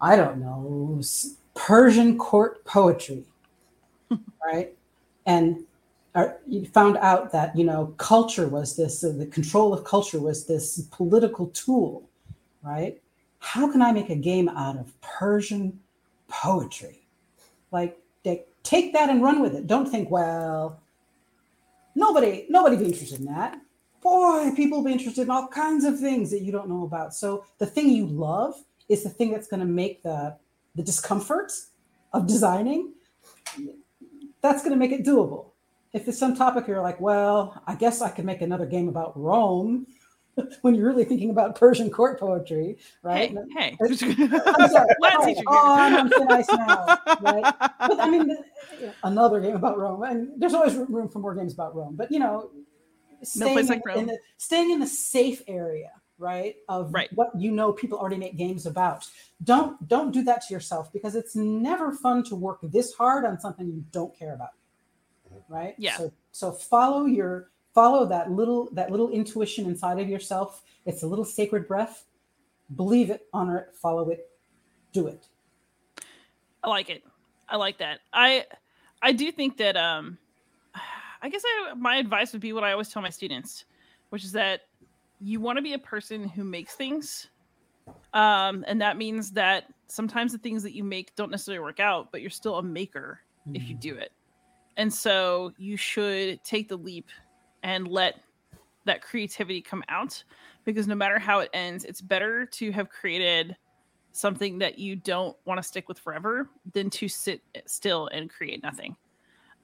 Speaker 2: I don't know, Persian court poetry, right? And you found out that you know culture was this, uh, the control of culture was this political tool, right? How can I make a game out of Persian poetry? Like, they, take that and run with it. Don't think, well, nobody, nobody be interested in that. Boy, people be interested in all kinds of things that you don't know about. So the thing you love is the thing that's going to make the the discomfort of designing that's going to make it doable if there's some topic you're like well i guess i could make another game about rome when you're really thinking about persian court poetry right?
Speaker 1: Hey, hey. i'm sorry
Speaker 2: oh, oh, i'm on ice now right? But i mean another game about rome and there's always room for more games about rome but you know staying, no in, like in the, staying in the safe area right of
Speaker 1: right.
Speaker 2: what you know people already make games about. Don't don't do that to yourself because it's never fun to work this hard on something you don't care about right?
Speaker 1: Yeah.
Speaker 2: So so follow your follow that little that little intuition inside of yourself. It's a little sacred breath. Believe it honor it follow it do it.
Speaker 1: I like it. I like that. I i do think that um i guess I, my advice would be what i always tell my students which is that you want to be a person who makes things um, and that means that sometimes the things that you make don't necessarily work out but you're still a maker mm-hmm. if you mm-hmm. do it and so you should take the leap and let that creativity come out because no matter how it ends it's better to have created something that you don't want to stick with forever than to sit still and create nothing.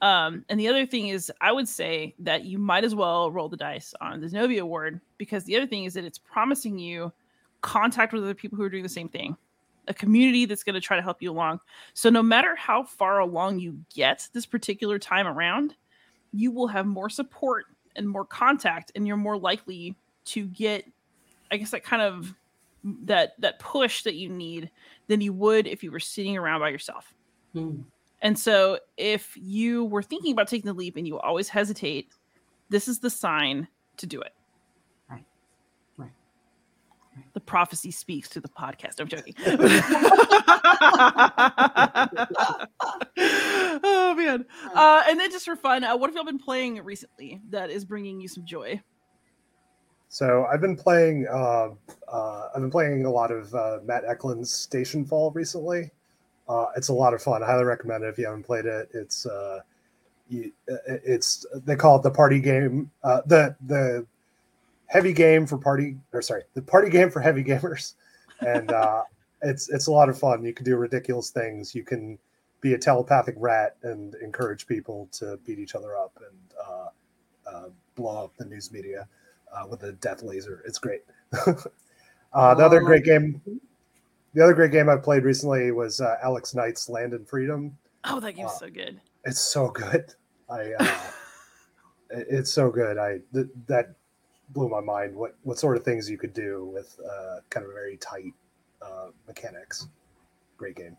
Speaker 1: Um, and the other thing is, I would say that you might as well roll the dice on the Zenobia Award because the other thing is that it's promising you contact with other people who are doing the same thing, a community that's going to try to help you along. So no matter how far along you get this particular time around, you will have more support and more contact, and you're more likely to get, I guess, that kind of that that push that you need than you would if you were sitting around by yourself. Mm. And so if you were thinking about taking the leap and you always hesitate, this is the sign to do it. The prophecy speaks to the podcast. I'm joking. oh man! Uh, and then just for fun, uh, what have y'all been playing recently that is bringing you some joy?
Speaker 3: So I've been playing. Uh, uh, I've been playing a lot of uh, Matt Eklund's Stationfall recently. Uh, it's a lot of fun. I highly recommend it if you haven't played it. It's uh, you, it's they call it the party game. Uh, the the heavy game for party or sorry, the party game for heavy gamers, and uh, it's it's a lot of fun. You can do ridiculous things. You can be a telepathic rat and encourage people to beat each other up and uh, uh, blow up the news media uh, with a death laser. It's great. Uh, the other great game, the other great game I played recently was uh, Alex Knight's Land and Freedom.
Speaker 1: Oh, that game's so good.
Speaker 3: It's so good. I it's so good. I th- that blew my mind. What what sort of things you could do with kind of very tight mechanics. Great game.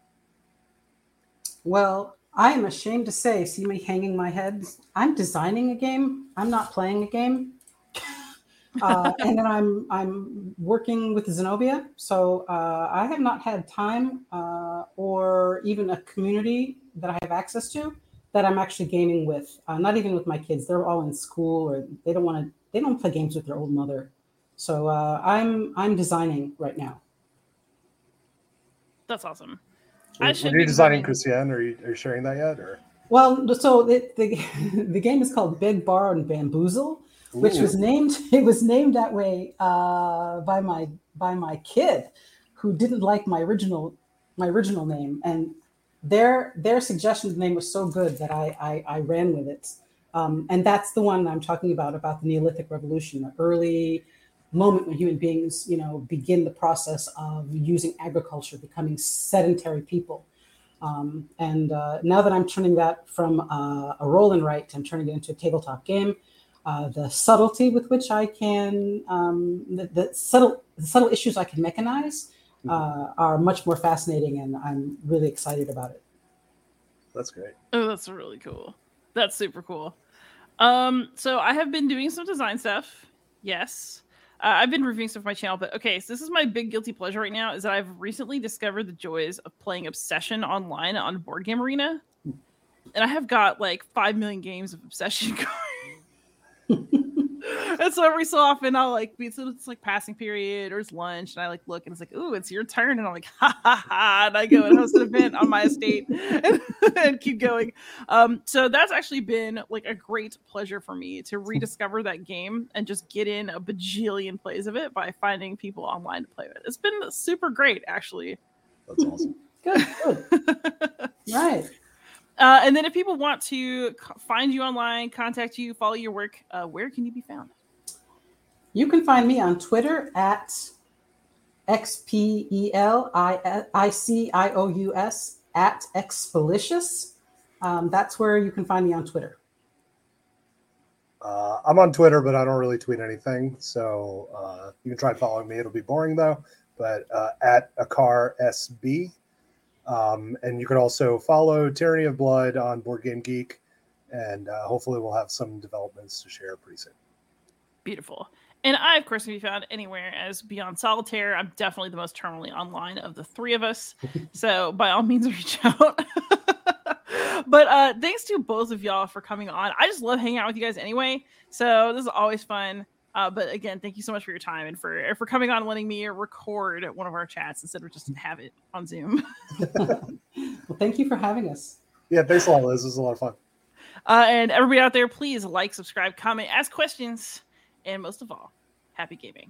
Speaker 2: Well, I am ashamed to say, see me hanging my head. I'm designing a game. I'm not playing a game. uh, and then I'm I'm working with Zenobia, so uh, I have not had time uh, or even a community that I have access to that I'm actually gaming with. Uh, not even with my kids; they're all in school or they don't want to. They don't play games with their old mother. So uh, I'm I'm designing right now.
Speaker 1: That's awesome.
Speaker 3: Are, are you designing Christienne? Are you, are you sharing that yet? Or
Speaker 2: well, so it, the the game is called Big Bar and Bamboozle, Ooh. which was named it was named that way uh, by my by my kid, who didn't like my original my original name, and their their suggestion of the name was so good that I I, I ran with it, um, and that's the one I'm talking about about the Neolithic Revolution, the early moment when human beings, you know, begin the process of using agriculture, becoming sedentary people. Um, and uh, now that I'm turning that from uh, a roll and write, I'm turning it into a tabletop game. Uh, the subtlety with which I can, um, the, the, subtle, the subtle issues I can mechanize mm-hmm. uh, are much more fascinating, and I'm really excited about it.
Speaker 3: That's great.
Speaker 1: Oh, that's really cool. That's super cool. Um, so I have been doing some design stuff. Yes. Uh, I've been reviewing stuff on my channel, but okay, so this is my big guilty pleasure right now is that I've recently discovered the joys of playing Obsession online on Board Game Arena. And I have got like 5 million games of Obsession going. and so every so often I'll like be so it's like passing period or it's lunch and I like look and it's like, ooh, it's your turn. And I'm like, ha ha ha. And I go and host an event on my estate and, and, keep going. Um, so that's actually been like a great pleasure for me to rediscover that game and just get in a bajillion plays of it by finding people online to play with. It's been super great actually.
Speaker 3: That's awesome.
Speaker 2: good, good. right.
Speaker 1: Uh, and then if people want to find you online, contact you, follow your work, uh, where can you be found?
Speaker 2: You can find me on Twitter at X-P-E-L-I-C-I-O-U-S at Expelicious. Um, that's where you can find me on Twitter.
Speaker 3: Uh, I'm on Twitter, but I don't really tweet anything. So uh, you can try following me. It'll be boring though. But uh, at Akar SB um, and you can also follow Tyranny of Blood on Board Game Geek, and uh, hopefully we'll have some developments to share pretty soon.
Speaker 1: Beautiful. And I, of course, can be found anywhere as Beyond Solitaire. I'm definitely the most terminally online of the three of us. so by all means, reach out. but uh, thanks to both of y'all for coming on. I just love hanging out with you guys anyway. So this is always fun. Uh, but again, thank you so much for your time and for for coming on and letting me record one of our chats instead of just have it on Zoom.
Speaker 2: well, thank you for having us.
Speaker 3: Yeah, thanks a lot, Liz. This was a lot of fun.
Speaker 1: Uh, and everybody out there, please like, subscribe, comment, ask questions, and most of all, happy gaming.